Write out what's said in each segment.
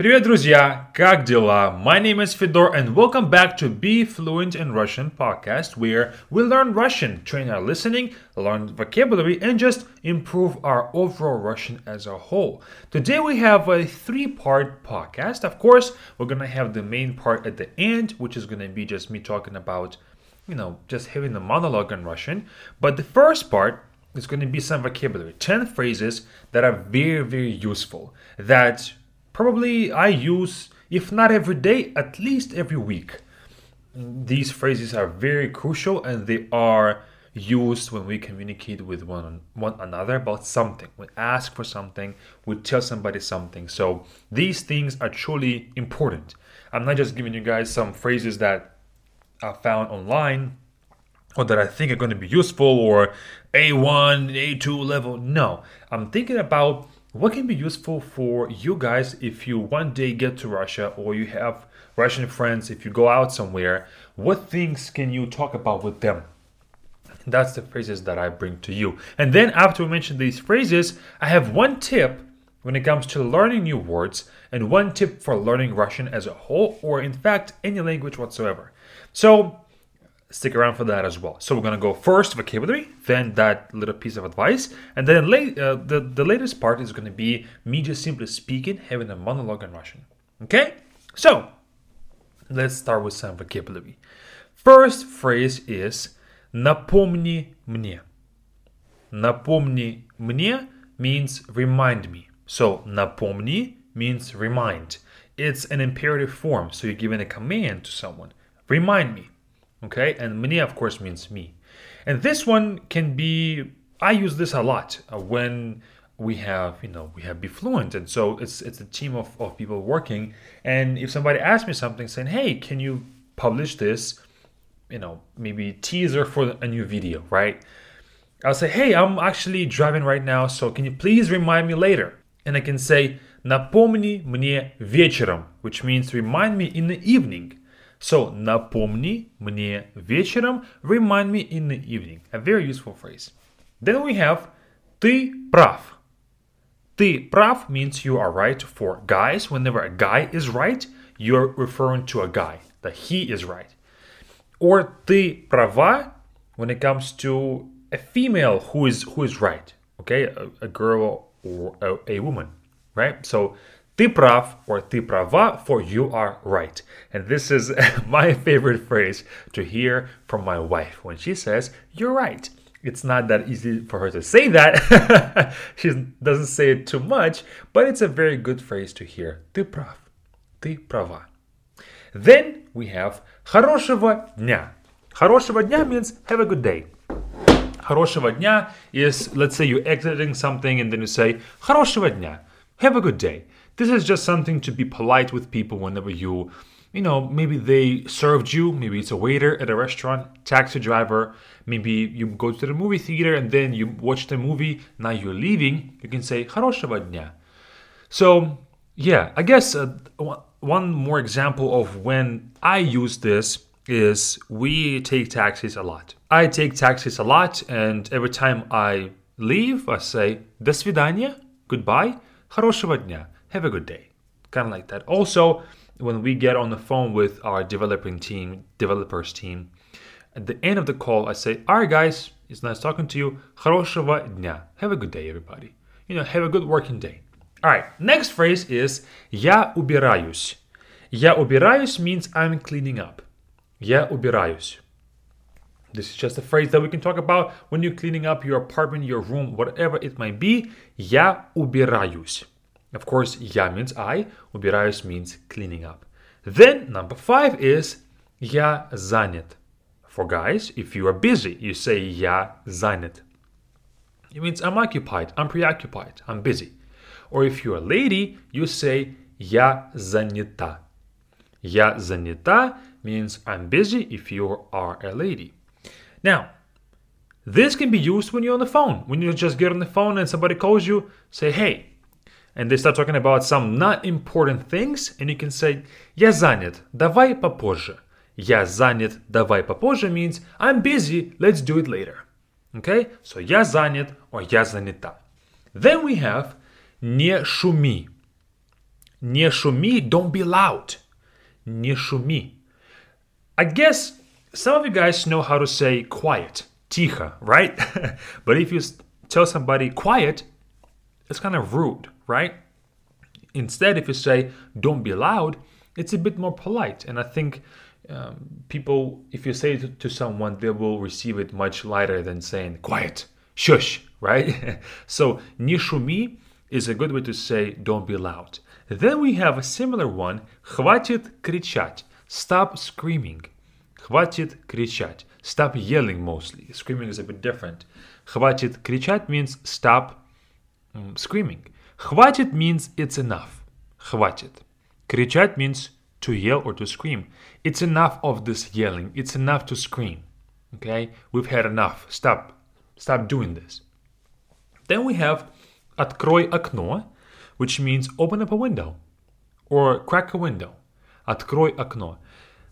Привет, друзья! Как дела? My name is Fedor, and welcome back to Be Fluent in Russian podcast, where we learn Russian, train our listening, learn vocabulary, and just improve our overall Russian as a whole. Today we have a three part podcast. Of course, we're gonna have the main part at the end, which is gonna be just me talking about, you know, just having a monologue in Russian. But the first part is going to be some vocabulary 10 phrases that are very very useful that probably I use, if not every day, at least every week. These phrases are very crucial and they are used when we communicate with one, one another about something. We ask for something, we tell somebody something. So these things are truly important. I'm not just giving you guys some phrases that I found online or that I think are going to be useful or A1, A2 level. No, I'm thinking about what can be useful for you guys if you one day get to Russia or you have Russian friends, if you go out somewhere, what things can you talk about with them? That's the phrases that I bring to you. And then after we mention these phrases, I have one tip when it comes to learning new words and one tip for learning Russian as a whole or in fact any language whatsoever. So stick around for that as well. So we're gonna go first vocabulary, then that little piece of advice, and then late, uh, the the latest part is gonna be me just simply speaking, having a monologue in Russian. Okay, so let's start with some vocabulary. First phrase is "напомни мне." "Напомни мне" means remind me. So "напомни" means remind. It's an imperative form, so you're giving a command to someone. Remind me okay and мне of course means me and this one can be i use this a lot uh, when we have you know we have be fluent and so it's it's a team of, of people working and if somebody asks me something saying hey can you publish this you know maybe teaser for a new video right i'll say hey i'm actually driving right now so can you please remind me later and i can say напомни мне вечером which means remind me in the evening so, напомни мне вечером, remind me in the evening. A very useful phrase. Then we have ты прав. Ты прав means you are right for guys. Whenever a guy is right, you're referring to a guy, that he is right. Or ты права when it comes to a female who is who is right. Okay, a, a girl or a, a woman, right? So Ты прав or ты права for you are right. And this is my favorite phrase to hear from my wife when she says, You're right. It's not that easy for her to say that. she doesn't say it too much, but it's a very good phrase to hear. Ты прав. Ты права. Then we have хорошего дня. Хорошего дня means have a good day. Хорошего дня is, let's say you're exiting something and then you say хорошего дня. Have a good day. This is just something to be polite with people whenever you, you know, maybe they served you, maybe it's a waiter at a restaurant, taxi driver, maybe you go to the movie theater and then you watch the movie, now you're leaving, you can say хорошего дня. So, yeah, I guess uh, one more example of when I use this is we take taxis a lot. I take taxis a lot, and every time I leave, I say "До свидания," goodbye, хорошего дня have a good day. Kind of like that. Also, when we get on the phone with our developing team, developers team, at the end of the call, I say, all right, guys, it's nice talking to you. Хорошего дня. Have a good day, everybody. You know, have a good working day. All right, next phrase is Я убираюсь. Я убираюсь means I'm cleaning up. Я убираюсь. This is just a phrase that we can talk about when you're cleaning up your apartment, your room, whatever it might be. Я убираюсь. Of course, я means I, убираюсь means cleaning up. Then number five is я занят. For guys, if you are busy, you say я занят. It means I'm occupied, I'm preoccupied, I'm busy. Or if you're a lady, you say я занята. Я занята means I'm busy if you are a lady. Now, this can be used when you're on the phone. When you just get on the phone and somebody calls you, say, hey, and they start talking about some not important things, and you can say «Я занят, давай попозже». «Я занят, давай попозже» means I'm busy, let's do it later. Okay, so «Я занят» or «Я занята». Then we have «Не шуми». Не шуми, don't be loud. Не шуми. I guess some of you guys know how to say quiet, тихо, right? but if you tell somebody quiet, it's kind of rude, right? Instead, if you say don't be loud, it's a bit more polite. And I think um, people, if you say it to someone, they will receive it much lighter than saying quiet, shush, right? so, не шуми is a good way to say don't be loud. Then we have a similar one, хватит кричать, stop screaming. Хватит кричать, stop yelling mostly. Screaming is a bit different. Хватит кричать means stop um, screaming. Хватит means it's enough. Хватит. Кричать means to yell or to scream. It's enough of this yelling. It's enough to scream. Okay? We've had enough. Stop. Stop doing this. Then we have Открой окно, which means open up a window or crack a window. Открой окно.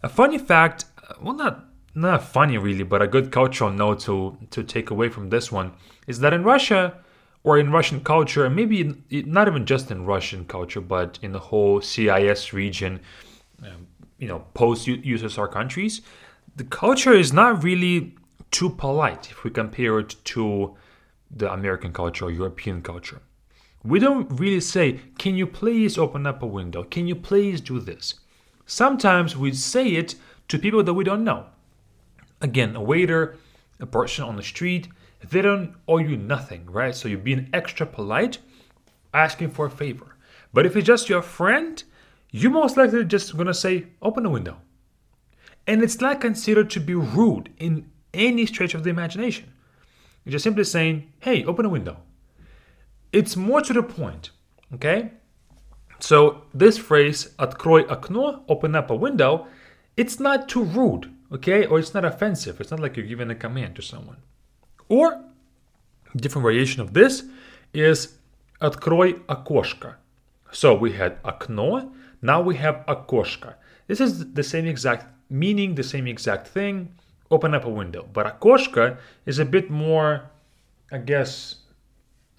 A funny fact, well, not not funny really, but a good cultural note to to take away from this one is that in Russia or in Russian culture, and maybe not even just in Russian culture, but in the whole CIS region, um, you know, post USSR countries, the culture is not really too polite if we compare it to the American culture or European culture. We don't really say, Can you please open up a window? Can you please do this? Sometimes we say it to people that we don't know. Again, a waiter, a person on the street, they don't owe you nothing, right? So you're being extra polite, asking for a favor. But if it's just your friend, you're most likely just gonna say, Open the window. And it's not considered to be rude in any stretch of the imagination. You're just simply saying, hey, open a window. It's more to the point, okay? So this phrase, открой окно, open up a window, it's not too rude, okay? Or it's not offensive. It's not like you're giving a command to someone. Or, different variation of this is открой окошко. So we had окно, now we have окошко. This is the same exact meaning, the same exact thing, open up a window. But окошко is a bit more, I guess,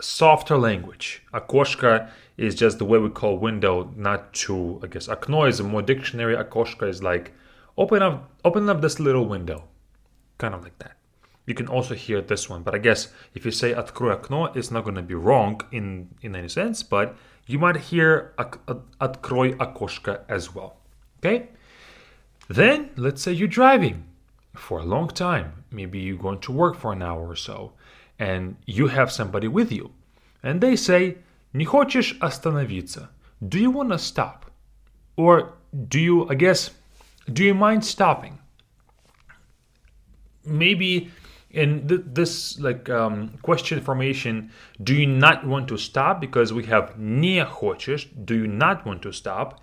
softer language. Окошко is just the way we call window, not to, I guess, окно is a more dictionary. Окошко is like, open up, open up this little window. Kind of like that. You can also hear this one, but I guess if you say открой окно, it's not going to be wrong in, in any sense, but you might hear открой окошко as well. Okay? Then, let's say you're driving for a long time. Maybe you're going to work for an hour or so, and you have somebody with you. And they say, Не хочешь остановиться? Do you want to stop? Or do you, I guess, do you mind stopping? Maybe in th- this like um, question formation, do you not want to stop? Because we have не хочешь, do you not want to stop?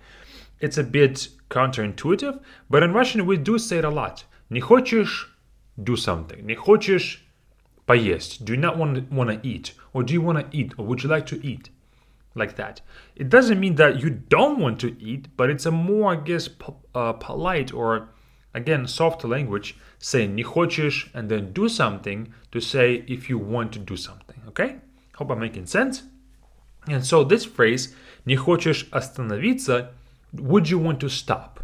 It's a bit counterintuitive, but in Russian we do say it a lot. Не хочешь do something. Не хочешь поесть. Do you not want, want to eat? Or do you want to eat? Or would you like to eat? Like that. It doesn't mean that you don't want to eat, but it's a more, I guess, po- uh, polite or, again, softer language saying не хочешь and then do something to say if you want to do something. Okay? Hope I'm making sense. And so this phrase не хочешь остановиться, would you want to stop?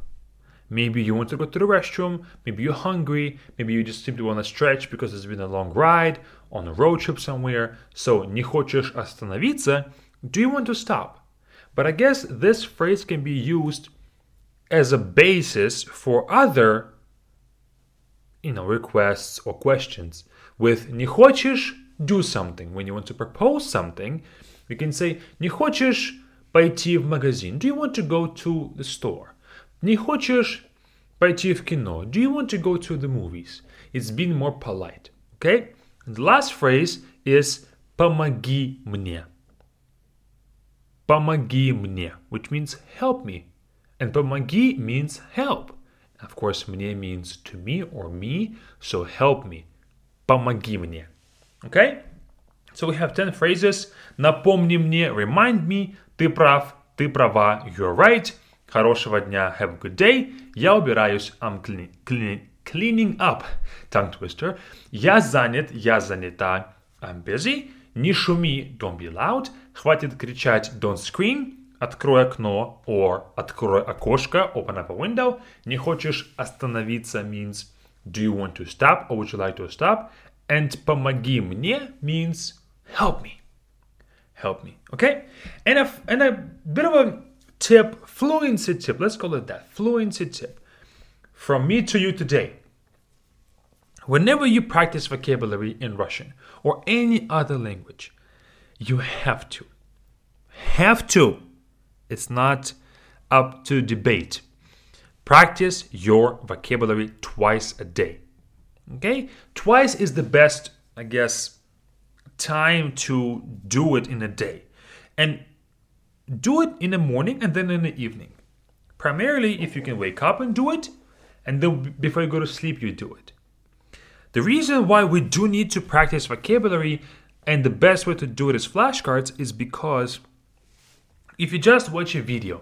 Maybe you want to go to the restroom, maybe you're hungry, maybe you just simply want to stretch because it's been a long ride on a road trip somewhere. So, не хочешь остановиться, do you want to stop? But I guess this phrase can be used as a basis for other you know, requests or questions. With не хочешь do something, when you want to propose something, you can say не хочешь пойти в магазин? Do you want to go to the store? Не хочешь пойти в кино? Do you want to go to the movies? It's being more polite. Okay? And the last phrase is помоги мне. Помоги мне, which means help me. And помоги means help. Of course, мне means to me or me, so help me. Помоги мне. Okay? So we have 10 phrases. Напомни мне, remind me, ты прав, ты права, you're right. Хорошего дня. Have a good day. Я убираюсь. I'm clean, clean, cleaning up. Tongue twister. Я занят. Я занята. I'm busy. Не шуми. Don't be loud. Хватит кричать. Don't scream. открой окно or открой окошко, open up a window. Не хочешь остановиться means do you want to stop or would you like to stop? And помоги мне means help me. Help me. Okay? And a, and a bit of a tip, fluency tip, let's call it that. Fluency tip. From me to you today. Whenever you practice vocabulary in Russian or any other language, you have to. Have to. it's not up to debate. Practice your vocabulary twice a day. Okay? Twice is the best, I guess, time to do it in a day. And do it in the morning and then in the evening. Primarily, if you can wake up and do it, and then before you go to sleep, you do it. The reason why we do need to practice vocabulary and the best way to do it is flashcards is because if you just watch a video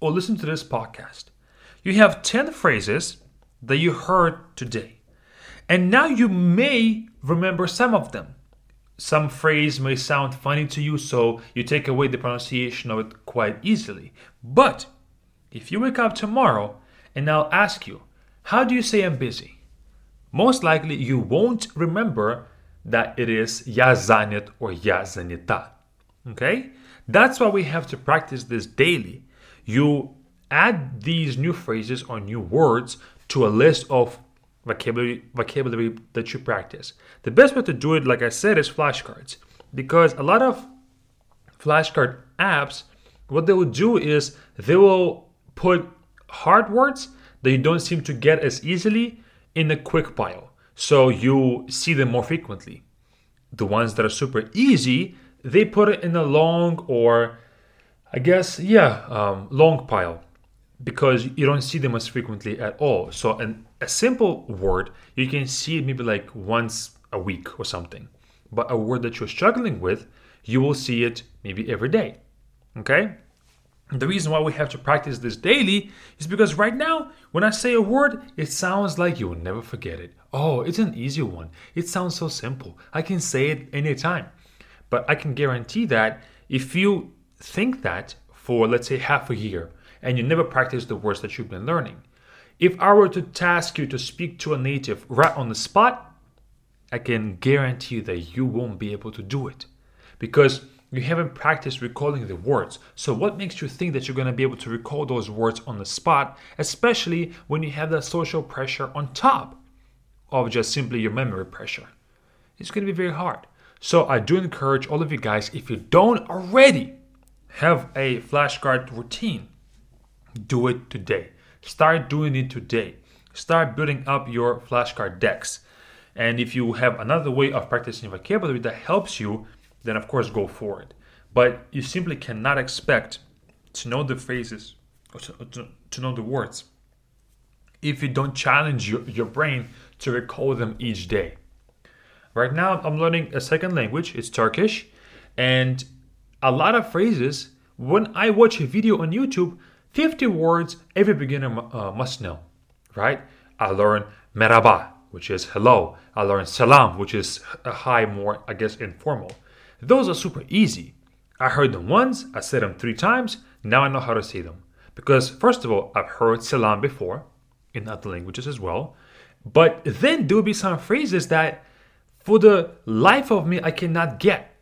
or listen to this podcast, you have 10 phrases that you heard today. And now you may remember some of them. Some phrase may sound funny to you, so you take away the pronunciation of it quite easily. But if you wake up tomorrow and I'll ask you, how do you say I'm busy? most likely you won't remember that it is я занят or я занята. Okay? That's why we have to practice this daily. You add these new phrases or new words to a list of vocabulary vocabulary that you practice. The best way to do it, like I said, is flashcards. Because a lot of flashcard apps, what they will do is they will put hard words that you don't seem to get as easily in a quick pile. So you see them more frequently. The ones that are super easy, they put it in a long or I guess, yeah, um, long pile because you don't see them as frequently at all. So, an, a simple word, you can see it maybe like once a week or something. But a word that you're struggling with, you will see it maybe every day. Okay? The reason why we have to practice this daily is because right now, when I say a word, it sounds like you'll never forget it. Oh, it's an easy one. It sounds so simple. I can say it anytime. But I can guarantee that if you think that for, let's say, half a year and you never practice the words that you've been learning, if I were to task you to speak to a native right on the spot, I can guarantee you that you won't be able to do it. Because you haven't practiced recalling the words. So, what makes you think that you're going to be able to recall those words on the spot, especially when you have that social pressure on top of just simply your memory pressure? It's going to be very hard. So, I do encourage all of you guys, if you don't already have a flashcard routine, do it today. Start doing it today. Start building up your flashcard decks. And if you have another way of practicing vocabulary that helps you, then of course go for it. But you simply cannot expect to know the phrases or to, to, to know the words if you don't challenge your, your brain to recall them each day. Right now, I'm learning a second language, it's Turkish, and a lot of phrases, when I watch a video on YouTube, 50 words every beginner uh, must know, right? I learn merhaba, which is hello. I learn salam, which is hi, more, I guess, informal. Those are super easy. I heard them once, I said them three times, now I know how to say them. Because, first of all, I've heard salam before, in other languages as well. But then there will be some phrases that, for the life of me, I cannot get.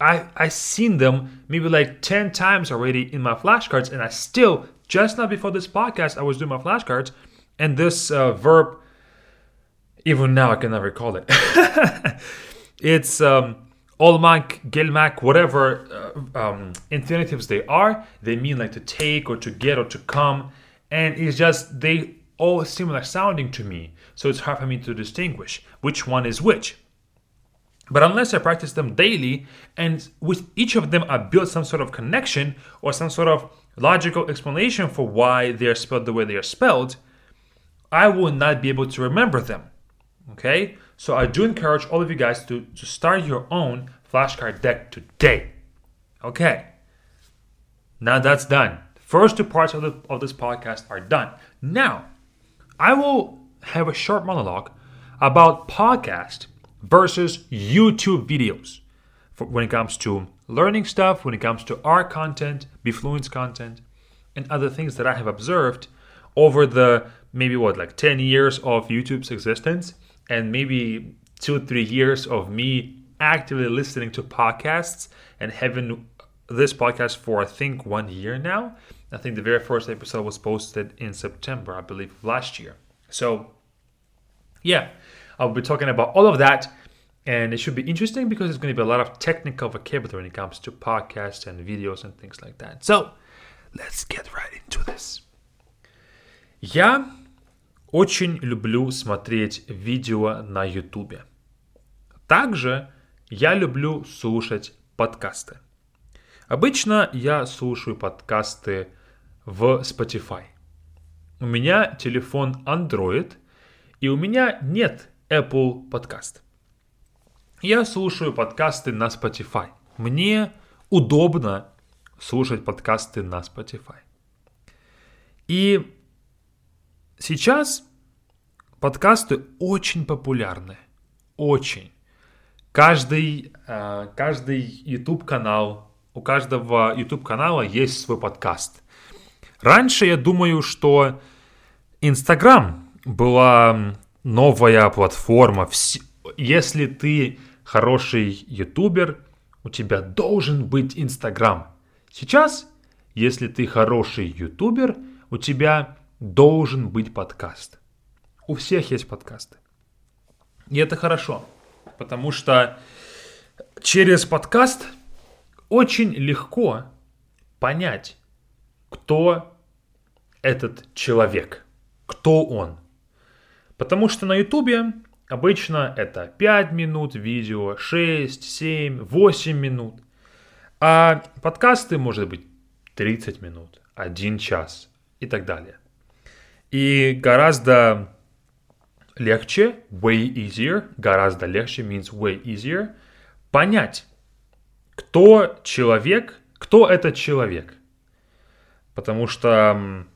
I I seen them maybe like ten times already in my flashcards, and I still just now before this podcast I was doing my flashcards, and this uh, verb, even now I cannot recall it. it's um, olmak, gelmak, whatever uh, um, infinitives they are, they mean like to take or to get or to come. And it's just, they all similar sounding to me. So it's hard for me to distinguish which one is which. But unless I practice them daily and with each of them I build some sort of connection or some sort of logical explanation for why they're spelled the way they are spelled, I will not be able to remember them. Okay? So I do encourage all of you guys to, to start your own flashcard deck today. Okay. Now that's done. First two parts of, the, of this podcast are done. Now, I will have a short monologue about podcast versus YouTube videos for when it comes to learning stuff when it comes to our content, BeFluent's content, and other things that I have observed over the maybe what, like 10 years of YouTube's existence, and maybe two, three years of me actively listening to podcasts and having this podcast for I think one year now. I think the very first episode was posted in September, I believe, last year. So, yeah, I'll be talking about all of that. And it should be interesting because there's going to be a lot of technical vocabulary when it comes to podcasts and videos and things like that. So, let's get right into this. Я очень люблю смотреть видео на YouTube. Также я люблю слушать подкасты. Обычно я слушаю подкасты в Spotify. У меня телефон Android, и у меня нет Apple Podcast. Я слушаю подкасты на Spotify. Мне удобно слушать подкасты на Spotify. И сейчас подкасты очень популярны. Очень. Каждый, э, каждый YouTube канал, у каждого YouTube канала есть свой подкаст. Раньше я думаю, что Инстаграм была новая платформа. Если ты хороший ютубер, у тебя должен быть Инстаграм. Сейчас, если ты хороший ютубер, у тебя должен быть подкаст. У всех есть подкасты. И это хорошо, потому что через подкаст очень легко понять, кто этот человек, кто он. Потому что на ютубе обычно это 5 минут видео, 6, 7, 8 минут. А подкасты может быть 30 минут, 1 час и так далее. И гораздо легче, way easier, гораздо легче means way easier, понять, кто человек, кто этот человек. Потому что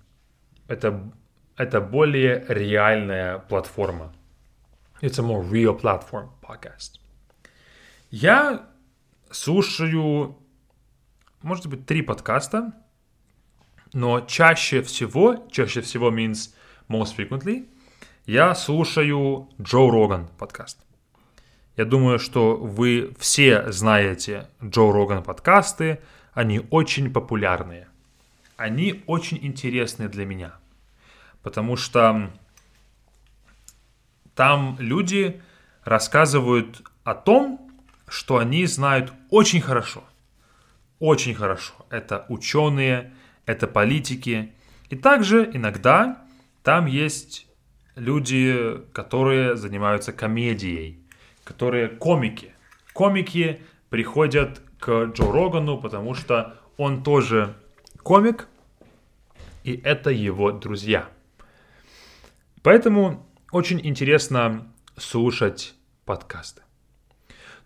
это, это более реальная платформа. It's a more real platform podcast. Я слушаю, может быть, три подкаста, но чаще всего, чаще всего means most frequently, я слушаю Джо Роган подкаст. Я думаю, что вы все знаете Джо Роган подкасты, они очень популярные они очень интересны для меня. Потому что там люди рассказывают о том, что они знают очень хорошо. Очень хорошо. Это ученые, это политики. И также иногда там есть люди, которые занимаются комедией, которые комики. Комики приходят к Джо Рогану, потому что он тоже комик, и это его друзья. Поэтому очень интересно слушать подкасты.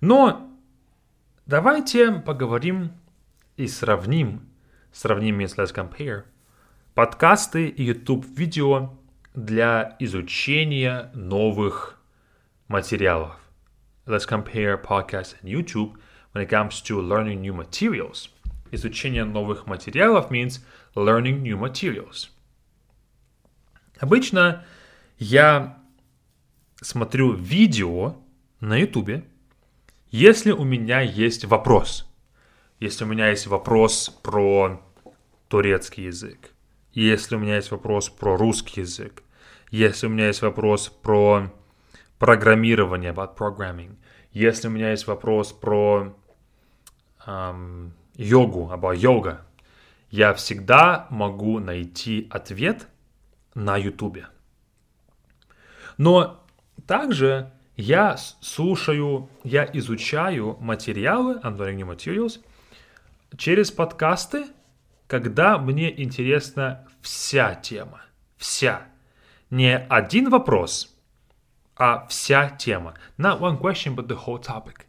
Но давайте поговорим и сравним, сравним, если let's compare, подкасты и YouTube-видео для изучения новых материалов. Let's compare podcasts and YouTube when it comes to learning new materials – Изучение новых материалов means learning new materials. Обычно я смотрю видео на YouTube, если у меня есть вопрос. Если у меня есть вопрос про турецкий язык, если у меня есть вопрос про русский язык, если у меня есть вопрос про программирование, about programming, если у меня есть вопрос про um, йогу, about йога, я всегда могу найти ответ на YouTube. Но также я слушаю, я изучаю материалы, I'm learning new materials, через подкасты, когда мне интересна вся тема. Вся. Не один вопрос, а вся тема. Not one question, but the whole topic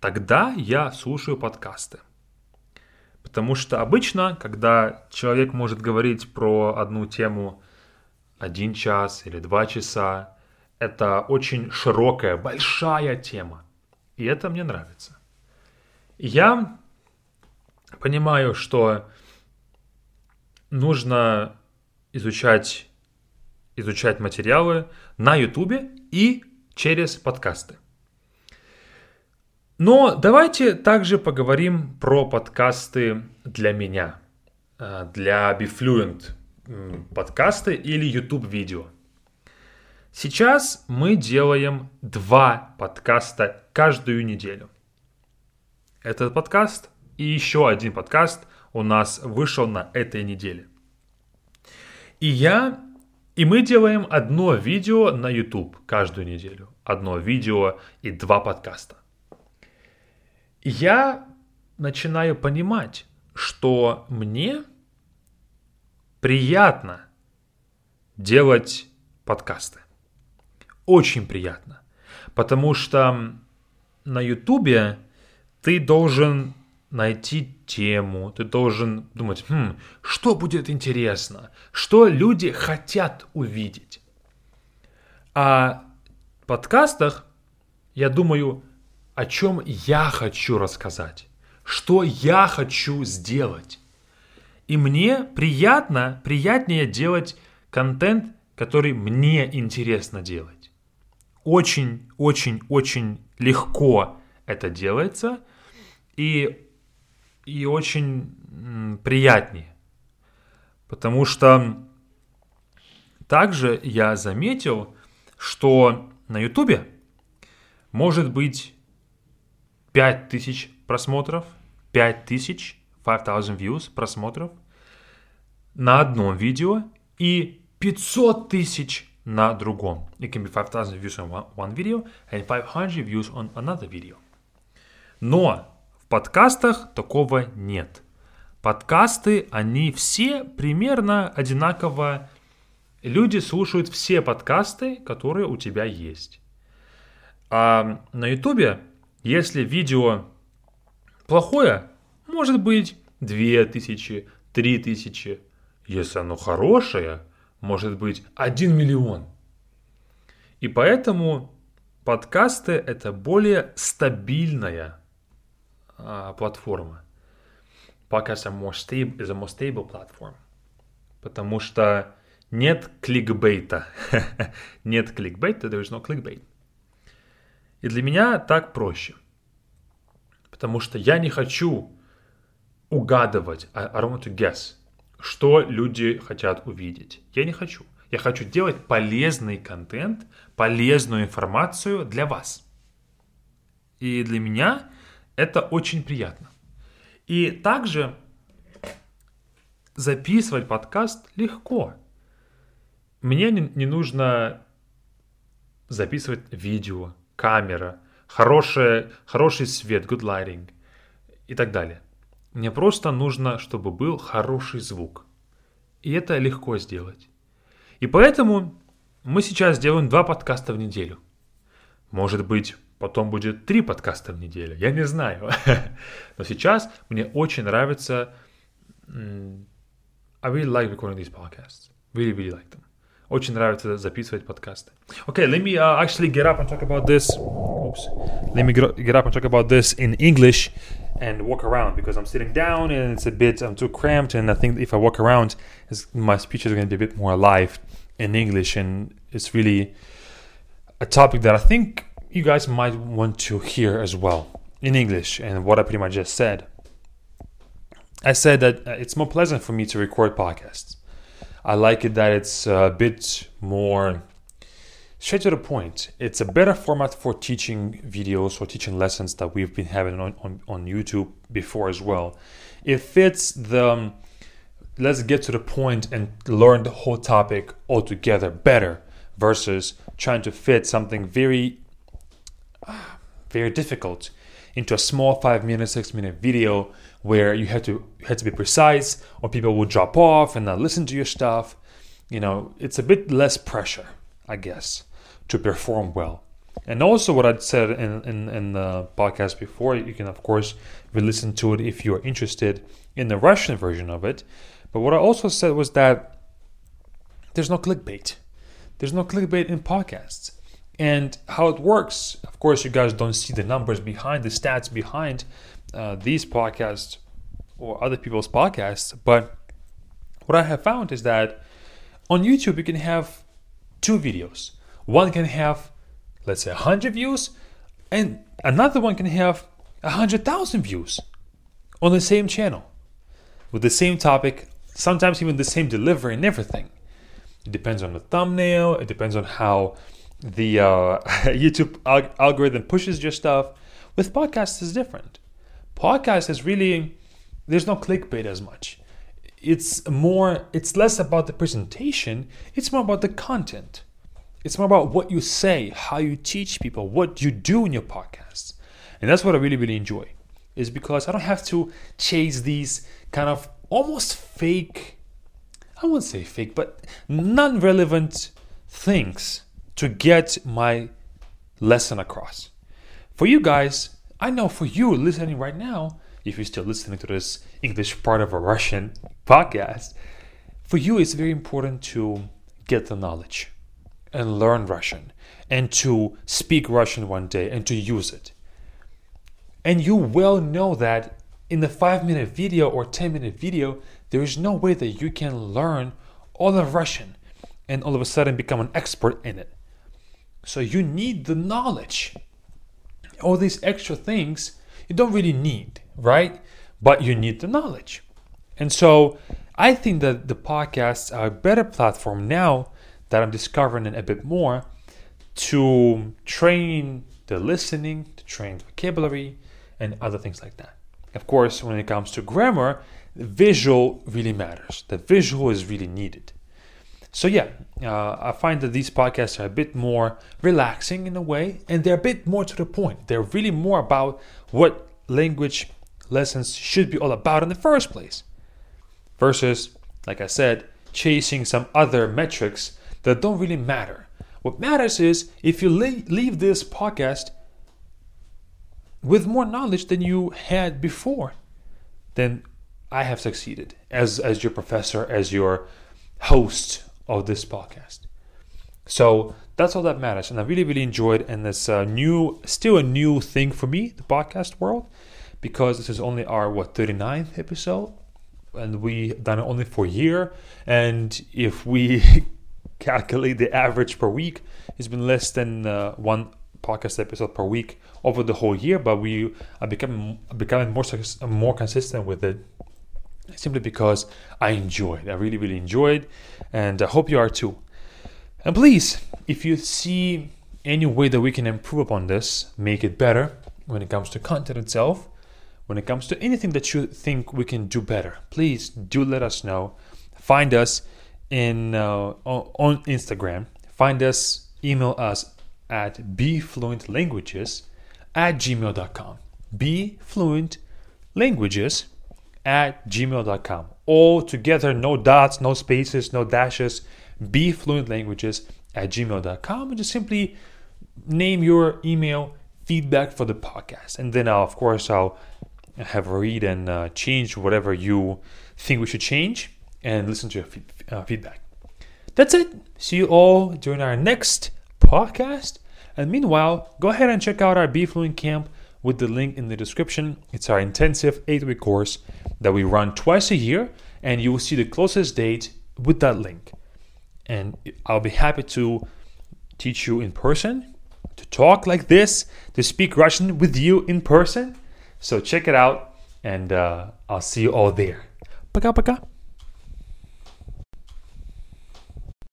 тогда я слушаю подкасты. Потому что обычно, когда человек может говорить про одну тему один час или два часа, это очень широкая, большая тема. И это мне нравится. Я понимаю, что нужно изучать, изучать материалы на YouTube и через подкасты. Но давайте также поговорим про подкасты для меня, э, для BeFluent подкасты или YouTube видео. Сейчас мы делаем два подкаста каждую неделю. Этот подкаст и еще один подкаст у нас вышел на этой неделе. И я, и мы делаем одно видео на YouTube каждую неделю. Одно видео и два подкаста. Я начинаю понимать, что мне приятно делать подкасты. Очень приятно. Потому что на Ютубе ты должен найти тему, ты должен думать, хм, что будет интересно, что люди хотят увидеть. А в подкастах я думаю, о чем я хочу рассказать, что я хочу сделать. И мне приятно, приятнее делать контент, который мне интересно делать. Очень, очень, очень легко это делается и, и очень приятнее. Потому что также я заметил, что на Ютубе может быть 5000 просмотров, 5000 5000 views, просмотров на одном видео и 500 тысяч на другом. It can be 5000 views on one, video and 500 views on another video. Но в подкастах такого нет. Подкасты, они все примерно одинаково. Люди слушают все подкасты, которые у тебя есть. А на ютубе, если видео плохое, может быть 2000, 3000. Если оно хорошее, может быть 1 миллион. И поэтому подкасты это более стабильная а, платформа. Stable, is a more stable platform. Потому что нет кликбейта. нет кликбейта, there is no clickbait. И для меня так проще. Потому что я не хочу угадывать, I, I don't want to guess, что люди хотят увидеть. Я не хочу. Я хочу делать полезный контент, полезную информацию для вас. И для меня это очень приятно. И также записывать подкаст легко. Мне не, не нужно записывать видео, камера, хороший, хороший свет, good lighting и так далее. Мне просто нужно, чтобы был хороший звук. И это легко сделать. И поэтому мы сейчас делаем два подкаста в неделю. Может быть, потом будет три подкаста в неделю, я не знаю. Но сейчас мне очень нравится... I really like recording these podcasts. Really, really like them. Очень нравится записывать подкасты. Okay, let me uh, actually get up and talk about this. Let me get up and talk about this in English and walk around because I'm sitting down and it's a bit I'm too cramped and I think if I walk around my speech is going to be a bit more alive in English and it's really a topic that I think you guys might want to hear as well in English and what I pretty much just said. I said that uh, it's more pleasant for me to record podcasts. I like it that it's a bit more straight to the point. It's a better format for teaching videos or teaching lessons that we've been having on, on, on YouTube before as well. It fits the um, let's get to the point and learn the whole topic altogether better versus trying to fit something very very difficult into a small five minute six minute video where you have to you have to be precise or people will drop off and not listen to your stuff you know it's a bit less pressure i guess to perform well. And also, what I'd said in, in, in the podcast before, you can, of course, listen to it if you're interested in the Russian version of it. But what I also said was that there's no clickbait. There's no clickbait in podcasts. And how it works, of course, you guys don't see the numbers behind, the stats behind uh, these podcasts or other people's podcasts, but what I have found is that on YouTube you can have two videos. One can have, let's say, 100 views, and another one can have 100,000 views on the same channel with the same topic, sometimes even the same delivery and everything. It depends on the thumbnail, it depends on how the uh, YouTube alg- algorithm pushes your stuff. With podcasts, it's different. Podcast is really, there's no clickbait as much. It's more, it's less about the presentation, it's more about the content. It's more about what you say, how you teach people, what you do in your podcast. And that's what I really, really enjoy, is because I don't have to chase these kind of almost fake, I won't say fake, but non relevant things to get my lesson across. For you guys, I know for you listening right now, if you're still listening to this English part of a Russian podcast, for you it's very important to get the knowledge and learn Russian and to speak Russian one day and to use it. And you well know that in the 5 minute video or 10 minute video, there is no way that you can learn all of Russian and all of a sudden become an expert in it. So you need the knowledge. All these extra things you don't really need, right? But you need the knowledge. And so I think that the podcasts are a better platform now that I'm discovering a bit more to train the listening, to train the vocabulary, and other things like that. Of course, when it comes to grammar, the visual really matters. The visual is really needed. So, yeah, uh, I find that these podcasts are a bit more relaxing in a way, and they're a bit more to the point. They're really more about what language lessons should be all about in the first place, versus, like I said, chasing some other metrics that don't really matter. What matters is if you leave this podcast with more knowledge than you had before, then I have succeeded as, as your professor, as your host of this podcast. So that's all that matters. And I really, really enjoyed and it's a new, still a new thing for me, the podcast world, because this is only our, what, 39th episode. And we done it only for a year. And if we calculate the average per week, it's been less than uh, one podcast episode per week over the whole year. But we are becoming becoming more more consistent with it simply because I enjoyed. I really, really enjoyed, and I hope you are too. And please, if you see any way that we can improve upon this, make it better when it comes to content itself, when it comes to anything that you think we can do better, please do let us know. Find us in uh, on Instagram. Find us, email us at bfluentlanguages at gmail.com. bfluentlanguages at gmail.com. All together, no dots, no spaces, no dashes. bfluentlanguages at gmail.com and just simply name your email feedback for the podcast. And then, I'll, of course, I'll have a read and uh, change whatever you think we should change and listen to your uh, feedback. That's it. See you all during our next podcast. And meanwhile, go ahead and check out our BFluent camp with the link in the description. It's our intensive eight week course that we run twice a year, and you will see the closest date with that link. And I'll be happy to teach you in person, to talk like this, to speak Russian with you in person. So check it out, and uh, I'll see you all there. Пока-пока.